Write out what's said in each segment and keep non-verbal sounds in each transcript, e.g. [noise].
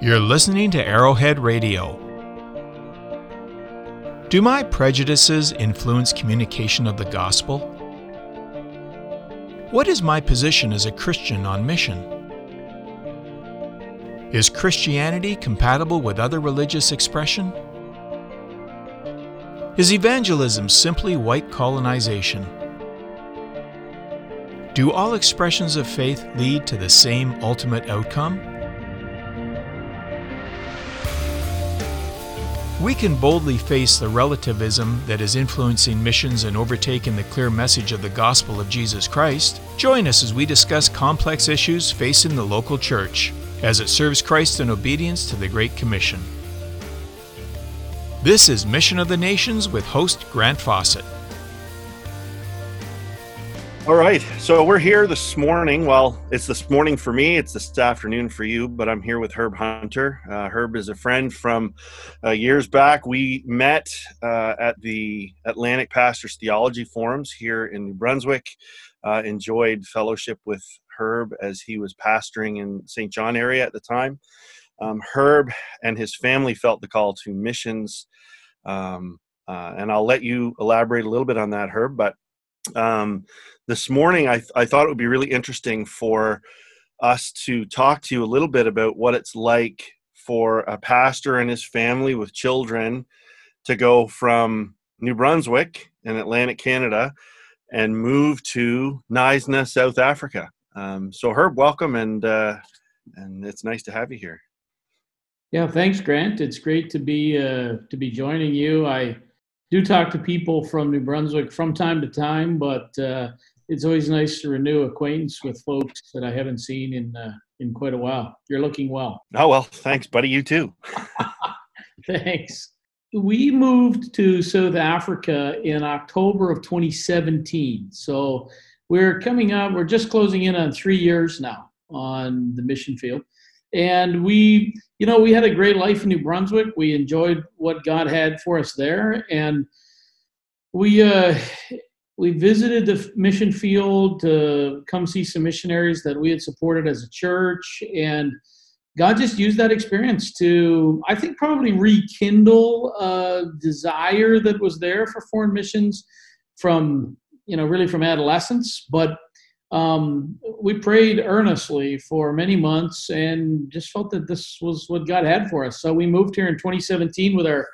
You're listening to Arrowhead Radio. Do my prejudices influence communication of the gospel? What is my position as a Christian on mission? Is Christianity compatible with other religious expression? Is evangelism simply white colonization? Do all expressions of faith lead to the same ultimate outcome? We can boldly face the relativism that is influencing missions and overtaking the clear message of the gospel of Jesus Christ. Join us as we discuss complex issues facing the local church as it serves Christ in obedience to the Great Commission. This is Mission of the Nations with host Grant Fawcett. All right, so we're here this morning. Well, it's this morning for me. It's this afternoon for you. But I'm here with Herb Hunter. Uh, Herb is a friend from uh, years back. We met uh, at the Atlantic Pastors Theology Forums here in New Brunswick. Uh, enjoyed fellowship with Herb as he was pastoring in Saint John area at the time. Um, Herb and his family felt the call to missions, um, uh, and I'll let you elaborate a little bit on that, Herb. But um, this morning, I, I thought it would be really interesting for us to talk to you a little bit about what it's like for a pastor and his family with children to go from New Brunswick in Atlantic Canada and move to Knysna, South Africa. Um, so, Herb, welcome, and uh, and it's nice to have you here. Yeah, thanks, Grant. It's great to be uh, to be joining you. I do talk to people from New Brunswick from time to time, but uh, it's always nice to renew acquaintance with folks that I haven't seen in uh, in quite a while. You're looking well. Oh well, thanks, buddy. You too. [laughs] thanks. We moved to South Africa in October of 2017. So we're coming up. We're just closing in on three years now on the mission field, and we, you know, we had a great life in New Brunswick. We enjoyed what God had for us there, and we. Uh, we visited the mission field to come see some missionaries that we had supported as a church and god just used that experience to i think probably rekindle a desire that was there for foreign missions from you know really from adolescence but um, we prayed earnestly for many months and just felt that this was what god had for us so we moved here in 2017 with our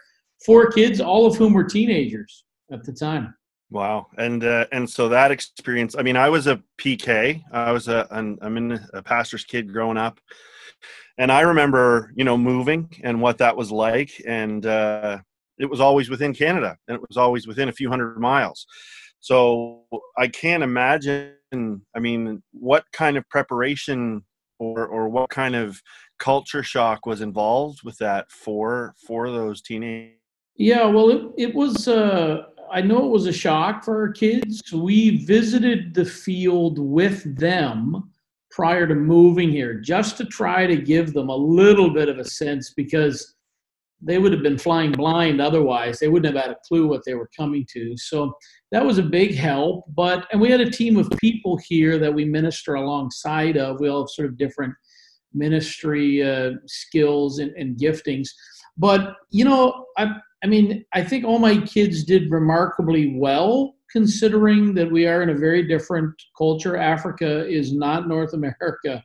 four kids all of whom were teenagers at the time Wow, and uh, and so that experience. I mean, I was a PK. I was a an, I'm in a pastor's kid growing up, and I remember you know moving and what that was like, and uh, it was always within Canada, and it was always within a few hundred miles. So I can't imagine. I mean, what kind of preparation or or what kind of culture shock was involved with that for for those teenagers? Yeah, well, it, it was. Uh, I know it was a shock for our kids. We visited the field with them prior to moving here just to try to give them a little bit of a sense because they would have been flying blind otherwise. They wouldn't have had a clue what they were coming to. So that was a big help. But, and we had a team of people here that we minister alongside of. We all have sort of different ministry uh, skills and, and giftings. But, you know, I, I mean, I think all my kids did remarkably well considering that we are in a very different culture. Africa is not North America.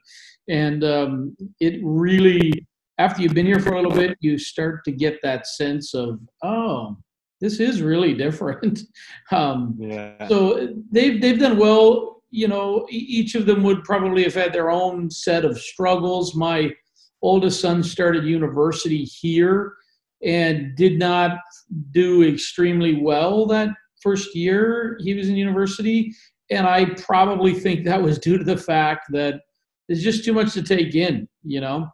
And um, it really, after you've been here for a little bit, you start to get that sense of, oh, this is really different. [laughs] um, yeah. So they've, they've done well. You know, each of them would probably have had their own set of struggles. My oldest son started university here and did not do extremely well that first year he was in university. And I probably think that was due to the fact that there's just too much to take in, you know.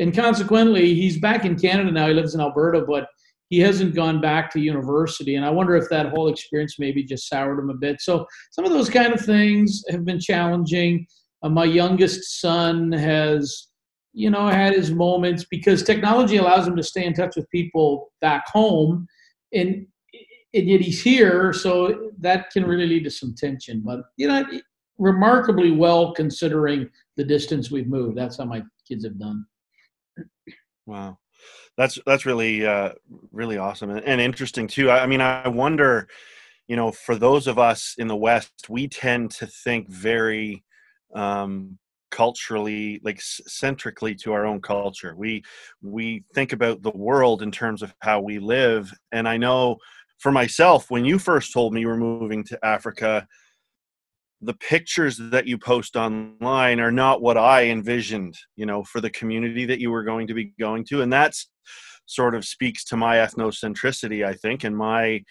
And consequently, he's back in Canada now. He lives in Alberta, but he hasn't gone back to university. And I wonder if that whole experience maybe just soured him a bit. So some of those kind of things have been challenging. Uh, my youngest son has you know, had his moments because technology allows him to stay in touch with people back home, and and yet he's here, so that can really lead to some tension. But you know, remarkably well considering the distance we've moved. That's how my kids have done. Wow, that's that's really uh, really awesome and, and interesting too. I, I mean, I wonder, you know, for those of us in the West, we tend to think very um, culturally like centrically to our own culture. We we think about the world in terms of how we live. And i know for myself when you first told me you were moving to africa the pictures that you post online are not what i envisioned you know for the community that you were going to be going to and that's sort of speaks to my ethnocentricity i think and my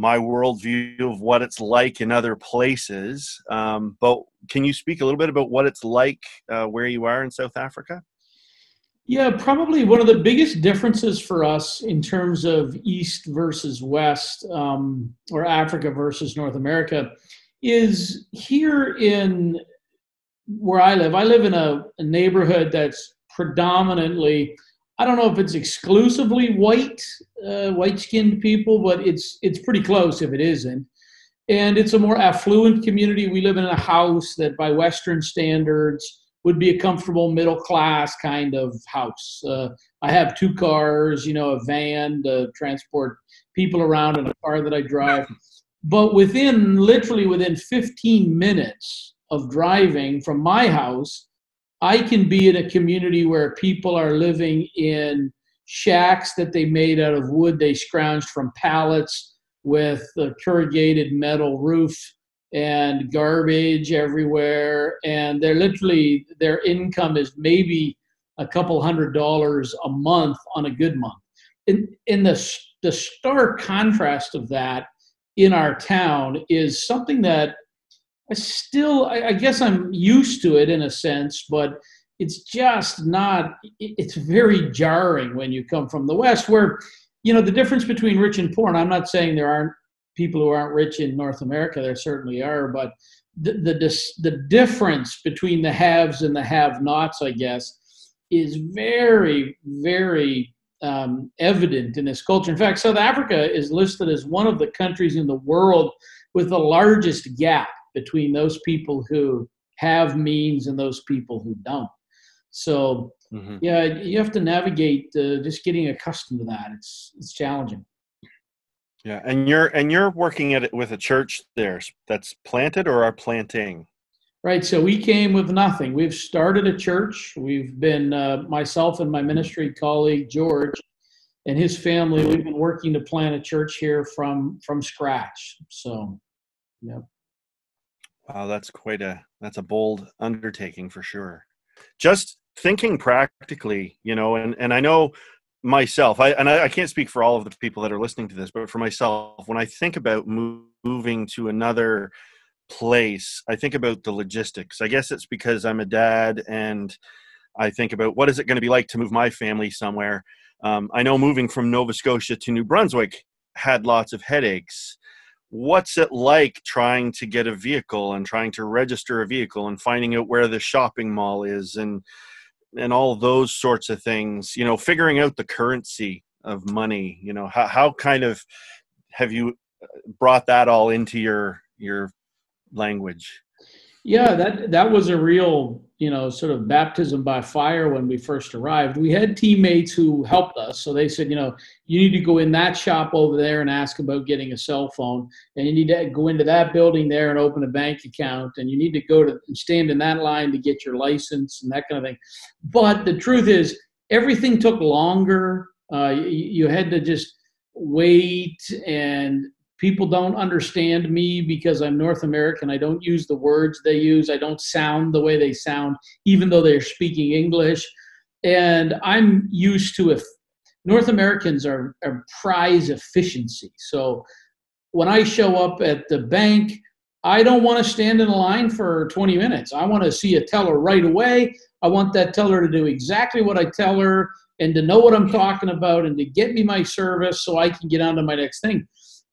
my worldview of what it's like in other places. Um, but can you speak a little bit about what it's like uh, where you are in South Africa? Yeah, probably one of the biggest differences for us in terms of East versus West, um, or Africa versus North America, is here in where I live. I live in a, a neighborhood that's predominantly I don't know if it's exclusively white, uh, white-skinned people, but it's it's pretty close if it isn't. And it's a more affluent community. We live in a house that, by Western standards, would be a comfortable middle-class kind of house. Uh, I have two cars, you know, a van to transport people around, and a car that I drive. But within, literally within 15 minutes of driving from my house I can be in a community where people are living in shacks that they made out of wood. They scrounged from pallets with a corrugated metal roof and garbage everywhere. And they're literally their income is maybe a couple hundred dollars a month on a good month. In in the the stark contrast of that in our town is something that I still, I, I guess I'm used to it in a sense, but it's just not, it's very jarring when you come from the West, where, you know, the difference between rich and poor, and I'm not saying there aren't people who aren't rich in North America, there certainly are, but the, the, the difference between the haves and the have nots, I guess, is very, very um, evident in this culture. In fact, South Africa is listed as one of the countries in the world with the largest gap between those people who have means and those people who don't. So mm-hmm. yeah, you have to navigate uh, just getting accustomed to that. It's it's challenging. Yeah, and you're and you're working at it with a church there that's planted or are planting. Right. So we came with nothing. We've started a church. We've been uh, myself and my ministry colleague George and his family. We've been working to plant a church here from from scratch. So, yeah. Wow, that's quite a that's a bold undertaking for sure. Just thinking practically, you know, and and I know myself, I and I, I can't speak for all of the people that are listening to this, but for myself, when I think about moving to another place, I think about the logistics. I guess it's because I'm a dad and I think about what is it going to be like to move my family somewhere. Um, I know moving from Nova Scotia to New Brunswick had lots of headaches what's it like trying to get a vehicle and trying to register a vehicle and finding out where the shopping mall is and and all those sorts of things you know figuring out the currency of money you know how, how kind of have you uh, brought that all into your your language yeah that that was a real you know, sort of baptism by fire when we first arrived. We had teammates who helped us. So they said, you know, you need to go in that shop over there and ask about getting a cell phone. And you need to go into that building there and open a bank account. And you need to go to stand in that line to get your license and that kind of thing. But the truth is, everything took longer. Uh, you, you had to just wait and people don't understand me because I'm North American. I don't use the words they use. I don't sound the way they sound, even though they're speaking English. And I'm used to if North Americans are, are prize efficiency. So when I show up at the bank, I don't want to stand in a line for 20 minutes. I want to see a teller right away. I want that teller to do exactly what I tell her and to know what I'm talking about and to get me my service so I can get on to my next thing.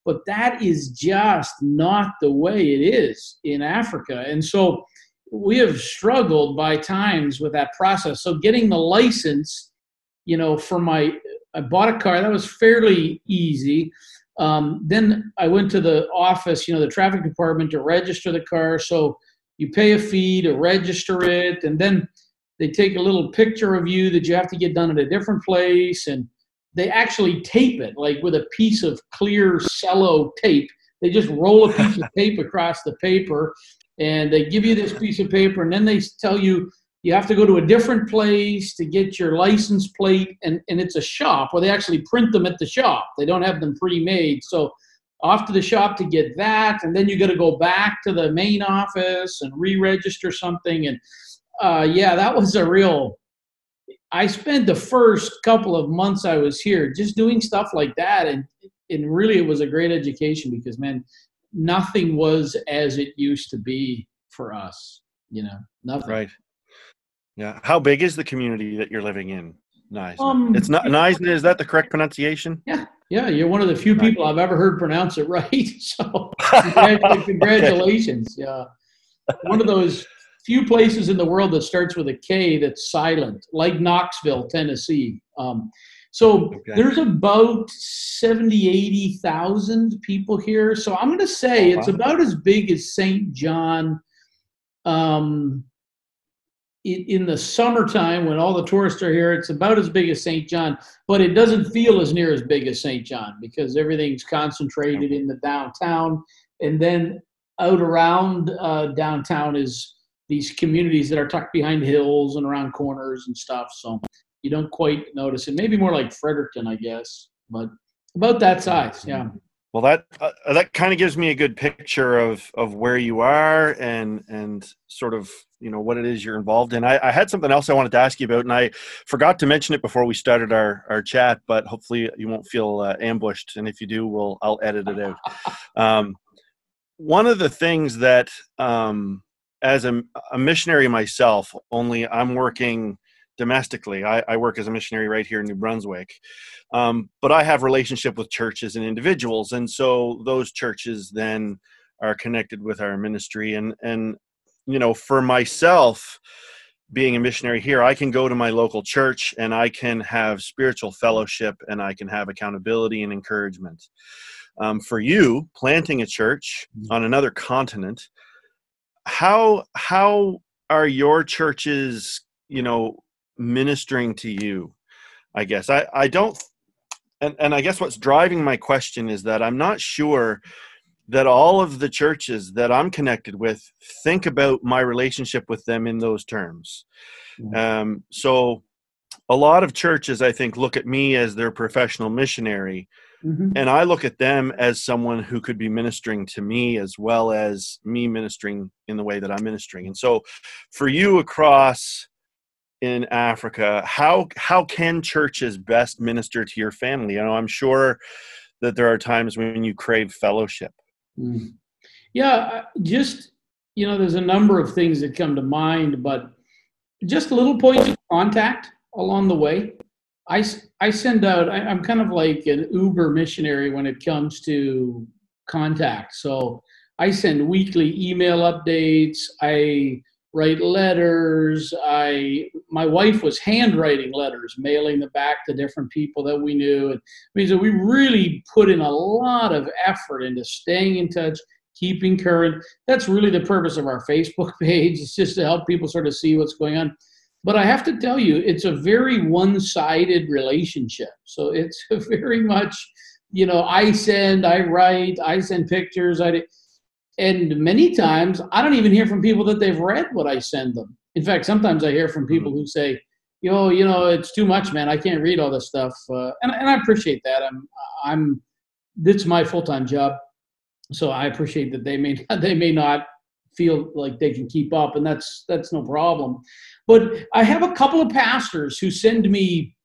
But that is just not the way it is in Africa. And so we have struggled by times with that process. So getting the license, you know, for my, I bought a car, that was fairly easy. Um, then I went to the office, you know, the traffic department to register the car. So you pay a fee to register it. And then they take a little picture of you that you have to get done at a different place, and they actually tape it like with a piece of clear cello tape. They just roll a piece of [laughs] tape across the paper, and they give you this piece of paper, and then they tell you you have to go to a different place to get your license plate, and, and it's a shop where they actually print them at the shop. They don't have them pre-made, so off to the shop to get that, and then you got to go back to the main office and re-register something. And uh, yeah, that was a real. I spent the first couple of months I was here just doing stuff like that, and and really it was a great education because man, nothing was as it used to be for us. You know, nothing. Right. Yeah. How big is the community that you're living in? Nice. Um, it's not nice. Is that the correct pronunciation? Yeah. Yeah, you're one of the few people I've ever heard pronounce it [laughs] right. So [laughs] congratulations. Yeah. One of those few places in the world that starts with a K that's silent, like Knoxville, Tennessee. Um, so okay. there's about 70, 80,000 people here. So I'm going to say oh, it's about as big as Saint John. Um, in the summertime when all the tourists are here, it's about as big as Saint John, but it doesn't feel as near as big as Saint John because everything's concentrated in the downtown. And then out around uh, downtown is these communities that are tucked behind hills and around corners and stuff. So you don't quite notice it. Maybe more like Fredericton, I guess, but about that size. Yeah. Well, that uh, that kind of gives me a good picture of of where you are and and sort of you know what it is you're involved in. I, I, had something else I wanted to ask you about, and I forgot to mention it before we started our our chat. But hopefully you won't feel uh, ambushed, and if you do, we'll I'll edit it out. [laughs] Um, one of the things that um, as a, a missionary myself, only I'm working domestically. I, I, work as a missionary right here in New Brunswick, um, but I have relationship with churches and individuals, and so those churches then are connected with our ministry. And and you know, for myself, being a missionary here, I can go to my local church and I can have spiritual fellowship and I can have accountability and encouragement. Um, for you, planting a church mm-hmm. on another continent, how how are your churches, you know, ministering to you i guess i i don't and and i guess what's driving my question is that i'm not sure that all of the churches that i'm connected with think about my relationship with them in those terms mm-hmm. um, so a lot of churches i think look at me as their professional missionary mm-hmm. and i look at them as someone who could be ministering to me as well as me ministering in the way that i'm ministering and so for you across in Africa, how how can churches best minister to your family? You know, I'm sure that there are times when you crave fellowship. Mm. Yeah, just you know, there's a number of things that come to mind, but just a little points of contact along the way. I, I send out, I, I'm kind of like an Uber missionary when it comes to contact. So I send weekly email updates. I write letters. I my wife was handwriting letters, mailing them back to different people that we knew. It means that we really put in a lot of effort into staying in touch, keeping current. That's really the purpose of our Facebook [laughs] page. It's just to help people sort of see what's going on. But I have to tell you, it's a very one-sided relationship. So it's [laughs] very much, you know, I send, I write, I send pictures, I and many times I don't even hear from people that they've read what I send them. In fact, sometimes I hear from people mm-hmm. who say, "Yo, you know, it's too much, man. I can't read all this stuff," uh, and and I appreciate that. I'm I'm it's my full time job, so I appreciate that they may [laughs] they may not feel like they can keep up, and that's that's no problem. But I have a couple of pastors who send me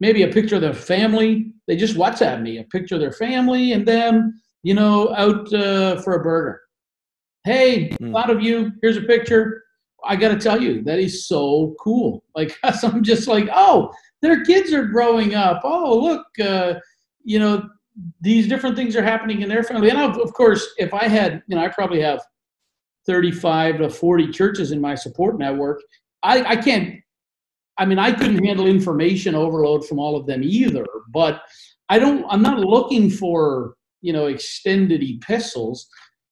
maybe a picture of their family. They just WhatsApp me a picture of their family and them, you know, out uh, for a burger Hey, mm. a lot of you, here's a picture. I got to tell you, that is so cool. [laughs] Like, [laughs] I'm just like, oh, their kids are growing up. Oh, look, uh, you know, these different things are happening in their family. And of course, if I had, you know, I probably have 35 to 40 churches in my support network. I, I can't, I mean, I couldn't handle information overload from all of them either, but I don't, I'm not looking for, you know, extended epistles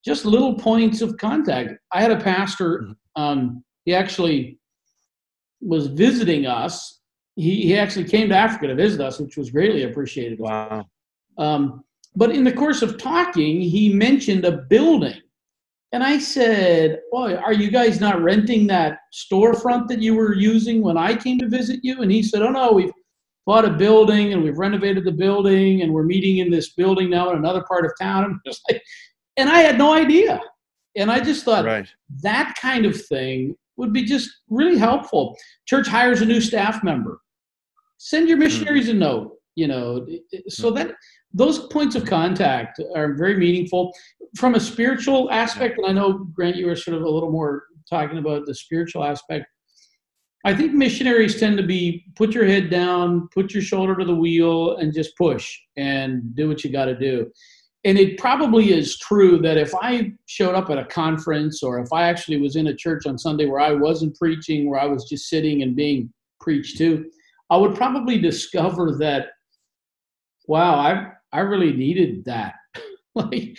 just little points of contact. I had a pastor, mm-hmm. um, he actually was visiting us. He, he actually came to Africa to visit us, which was greatly appreciated. Wow. Um, but in the course of talking, he mentioned a building. And I said, Well, are you guys not renting that storefront that you were using when I came to visit you? And he said, Oh, no, we've bought a building and we've renovated the building and we're meeting in this building now in another part of town. [laughs] And I had no idea. And I just thought right. that kind of thing would be just really helpful. Church hires a new staff member. Send your missionaries mm-hmm. a note, you know, so mm-hmm. that those points of contact are very meaningful from a spiritual aspect. And I know, Grant, you were sort of a little more talking about the spiritual aspect. I think missionaries tend to be put your head down, put your shoulder to the wheel, and just push and do what you got to do and it probably is true that if I showed up at a conference or if I actually was in a church on Sunday where I wasn't preaching, where I was just sitting and being preached to, I would probably discover that, wow, I I really needed that. [laughs] like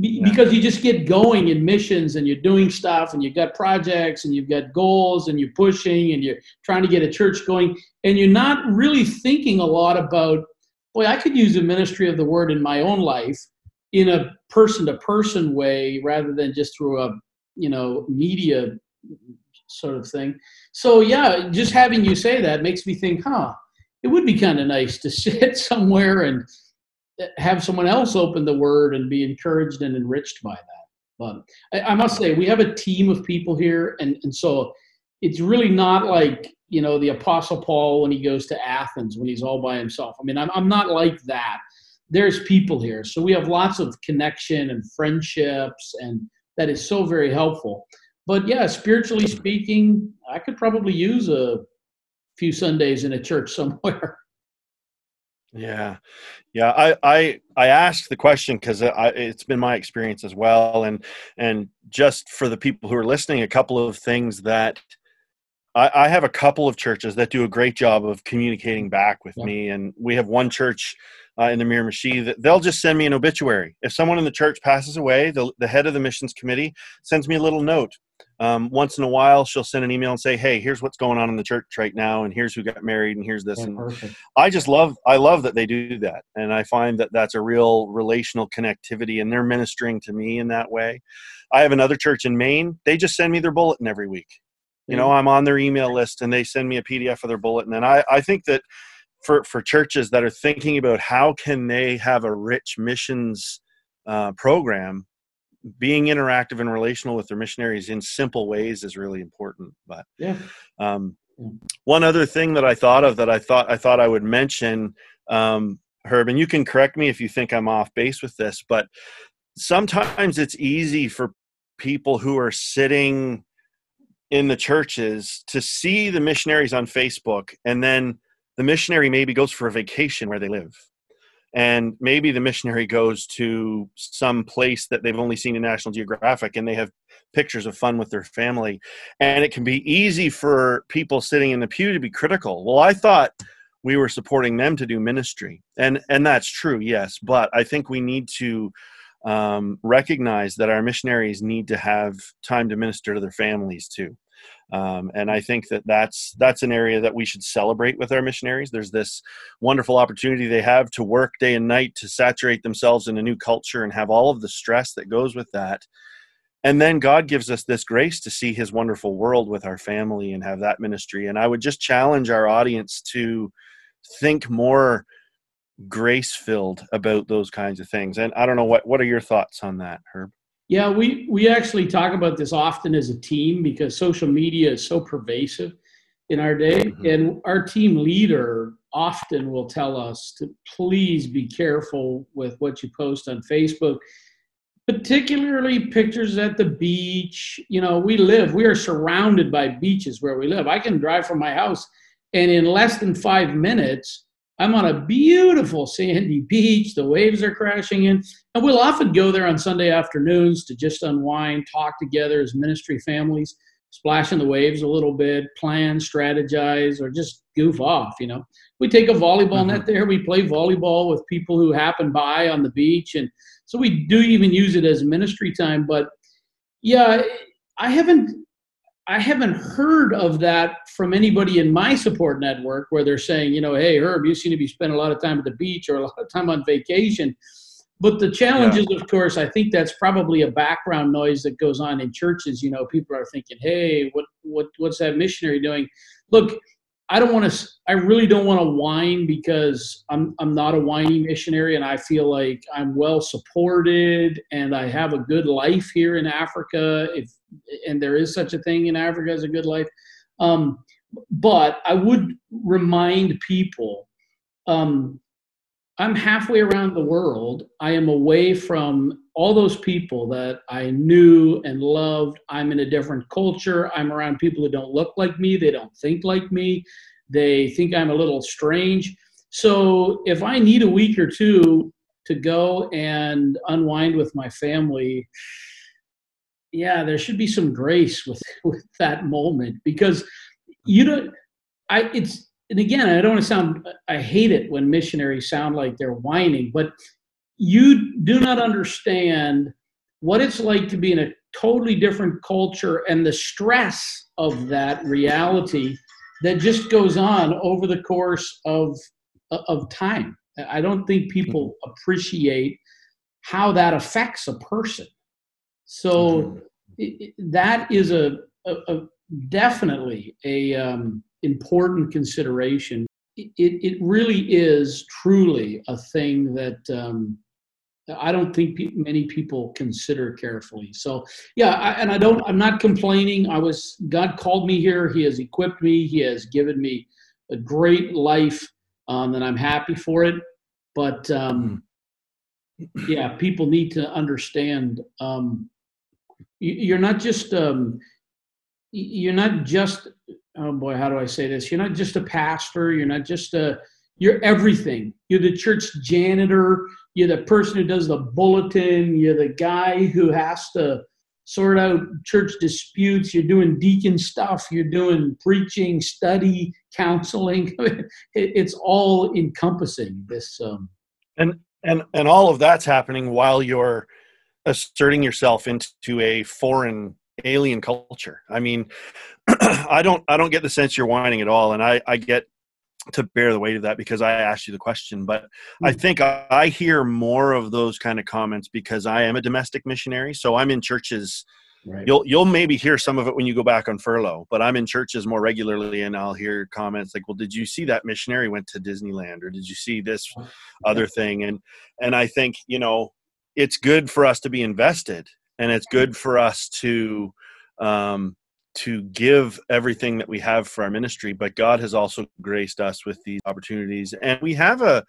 because you just get going in missions and you're doing stuff and you've got projects and you've got goals and you're pushing and you're trying to get a church going and you're not really thinking a lot about boy, I could use a ministry of the word in my own life in a person to person way rather than just through a, you know, media sort of thing. So, yeah, just having you say that makes me think, huh, it would be kind of nice to [laughs] sit somewhere and eh, have someone else open the word and be encouraged and enriched by that. But I, I must say, we have a team of people here, and, and so it's really not like you know, the Apostle Paul when he goes to Athens when he's all by himself. I mean, I'm, I'm not like that. There's people here. So we have lots of connection and friendships, and that is so very helpful. But yeah, spiritually speaking, I could probably use a few Sundays in a church [laughs] somewhere. Yeah, yeah. I I I asked the question because it's been my experience as well, and and just for the people who are listening, a couple of things that I, I, have a couple of churches that do a great job of communicating back with yeah. me, and we have one church uh, in the Miramichi that they'll just send me an obituary. If someone in the church passes away, the, the head of the missions committee sends me a little note. Um, once in a while, she'll send an email and say, "Hey, here's what's going on in the church right now, and here's who got married, and here's this." Yeah, and perfect. I just love, I love that they do that, and I find that that's a real relational connectivity, and they're ministering to me in that way. I have another church in Maine; they just send me their bulletin every week you know i'm on their email list and they send me a pdf of their bulletin and i, I think that for, for churches that are thinking about how can they have a rich missions uh, program being interactive and relational with their missionaries in simple ways is really important but yeah um, one other thing that i thought of that i thought i thought i would mention um, herb and you can correct me if you think i'm off base with this but sometimes it's easy for people who are sitting in the churches to see the missionaries on Facebook and then the missionary maybe goes for a vacation where they live. And maybe the missionary goes to some place that they've only seen in National Geographic and they have pictures of fun with their family. And it can be easy for people sitting in the pew to be critical. Well, I thought we were supporting them to do ministry. And and that's true, yes, but I think we need to um, recognize that our missionaries need to have time to minister to their families too. Um, and I think that that's that's an area that we should celebrate with our missionaries. There's this wonderful opportunity they have to work day and night to saturate themselves in a new culture and have all of the stress that goes with that. And then God gives us this grace to see His wonderful world with our family and have that ministry. And I would just challenge our audience to think more grace filled about those kinds of things. And I don't know what what are your thoughts on that, Herb? Yeah, we we actually talk about this often as a team because social media is so pervasive in our day, mm-hmm. and our team leader often will tell us to please be careful with what you post on Facebook particularly pictures at the beach. You know, we live, we are surrounded by beaches where we live. I can drive from my house and in less than five minutes, I'm on a beautiful sandy [laughs] beach. The waves are crashing in. And we'll often go there on Sunday afternoons to just unwind, talk together as ministry families, splash in the waves a little bit, plan, strategize, or just goof off. You know, we take a volleyball mm-hmm. net there. We play volleyball with people who happen by on the beach. And so we do even use it as ministry time. But yeah, I haven't I haven't heard of that from anybody in my support network where they're saying, you know, hey, Herb, you seem to be spending a lot of time at the beach or a lot of time on vacation. But the challenge yeah. of course, I think that's probably a background noise that goes on in churches. You know, people are thinking, hey, what, what, what's that missionary doing? Look, I don't want to. I really don't want to whine because I'm I'm not a whiny missionary, and I feel like I'm well supported and I have a good life here in Africa. If and there is such a thing in Africa as a good life, um, but I would remind people. Um, I'm halfway around the world. I am away from all those people that I knew and loved. I'm in a different culture. I'm around people who don't look like me. They don't think like me. They think I'm a little strange. So if I need a week or two to go and unwind with my family, yeah, there should be some grace with, [laughs] with that moment because you don't, I, it's, and again, I don't want to sound, I hate it when missionaries sound like they're whining, but you do not understand what it's like to be in a totally different culture and the stress of that reality that just goes on over the course of, of time. I don't think people mm-hmm. appreciate how that affects a person. So mm-hmm. it, that is a, a, a definitely a um, important consideration. It, it really is truly a thing that um, I don't think pe- many people consider carefully. So yeah, I, and I don't. I'm not complaining. I was God called me here. He has equipped me. He has given me a great life, um, and I'm happy for it. But um, yeah, people need to understand. Um, you're not just um, you're not just oh boy how do i say this? You're not just a pastor. You're not just a you're everything. You're the church janitor. You're the person who does the bulletin. You're the guy who has to sort out church disputes. You're doing deacon stuff. You're doing preaching study counseling. [laughs] It's all encompassing this um, and and and all of that's happening while you're asserting yourself into a foreign alien culture. I mean, [clears throat] I don't I don't get the sense you're whining at all, and I I get to bear the weight of that because I asked you the question. But I hmm. think I, I hear more of those kind of comments because I am a domestic missionary, so I'm in churches. Right. You'll you'll maybe hear some of it when you go back on furlough, but I'm in churches more regularly, and I'll hear comments like, "Well, did you see that missionary went to Disneyland, or did you see this other thing?" And and I think you know it's good for us to be invested and it's good for us to um, to give everything that we have for our ministry but god has also graced us with these opportunities. And we have a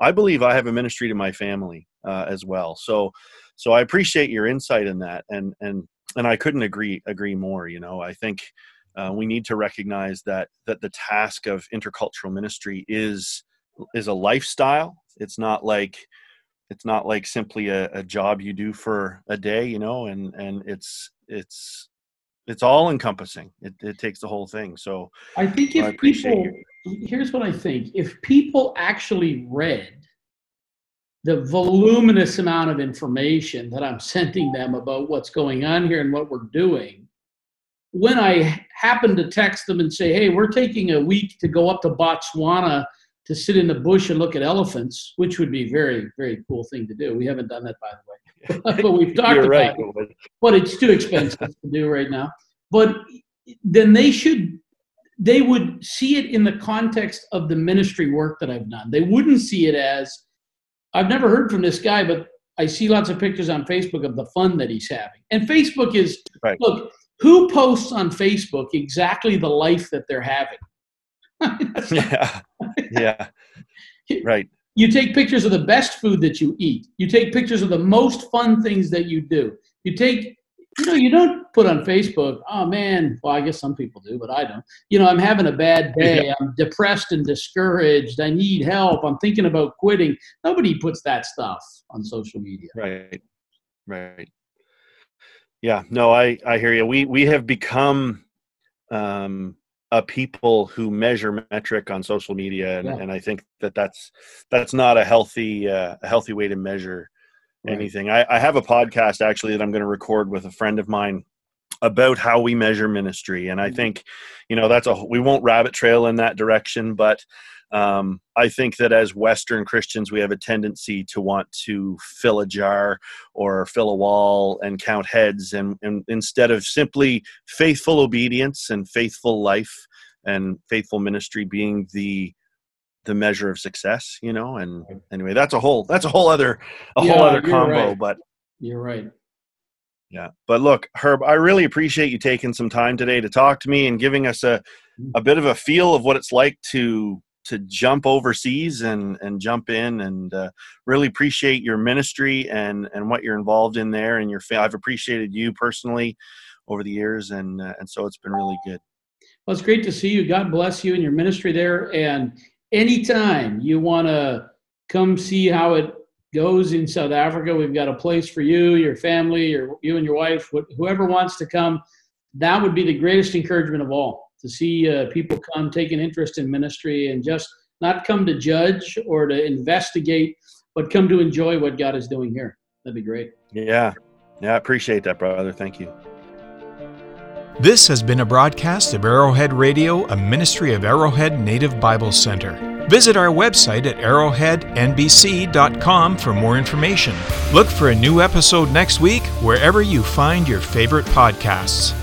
i believe i have a ministry to my family uh, as well. So so i appreciate your insight in that and and and i couldn't agree agree more you know. I think uh, we need to recognize that that the task of intercultural ministry is is a lifestyle. It's not like it's not like simply a, a job you do for a day you know and and it's it's it's all encompassing. It, it takes the whole thing. So i think if I people you. here's what i think. If people actually read the voluminous amount of information that i'm sending them about what's going on here and what we're doing when i happen to text them and say hey we're taking a week to go up to botswana to sit in the bush and look at elephants, which would be very, very cool thing to do. We haven't done that, by the way, [laughs] [laughs] but we've talked about right. it. But it's too expensive to do right now. But then they should, they would see it in the context of the ministry work that I've done. They wouldn't see it as, I've never heard from this guy, but I see lots of pictures on Facebook of the fun that he's having. And Facebook is, right. look, who posts on Facebook exactly the life that they're having? [laughs] yeah. Yeah. Right. You take pictures of the best food that you eat. You take pictures of the most fun things that you do. You take, you know, you don't put on Facebook, oh man, well, I guess some people do, but I don't. You know, I'm having a bad [laughs] day. Yeah. I'm depressed and discouraged. I need help. I'm thinking about quitting. Nobody puts that stuff on social media. Right. Right. Yeah. No, I, I hear you. We, we have become, um, a people who measure metric on social media and, yeah. and i think that that's that's not a healthy uh, a healthy way to measure right. anything I, I have a podcast actually that i'm going to record with a friend of mine about how we measure ministry. And I mm-hmm. think, you know, that's a we won't rabbit trail in that direction, but um, I think that as Western Christians, we have a tendency to want to fill a jar or fill a wall and count heads, and, and instead of simply faithful obedience and faithful life and faithful ministry being the the measure of success, you know. And anyway, that's a whole that's a whole other a yeah, whole other combo. Right. But you're right. Yeah. But look, Herb, I really appreciate you taking some time today to talk to me and giving us a, mm. a bit of a feel of what it's like to to jump overseas and and jump in and uh, really appreciate your ministry and and what you're involved in there and your I've appreciated you personally over the years and uh, and so it's been really good. Well, it's great to see you. God bless you and your ministry there. And anytime you want to come see how it goes in South Africa, we've got a place for you, your family, or you and your wife, whoever wants to come. That would be the greatest encouragement of all to see uh, people come, take an interest in ministry, and just not come to judge or to investigate, but come to enjoy what God is doing here. That'd be great. Yeah. Yeah, I appreciate that, brother. Thank you. This has been a broadcast of Arrowhead Radio, a ministry of Arrowhead Native Bible Center. Visit our website at arrowheadnbc.com for more information. Look for a new episode next week wherever you find your favorite podcasts.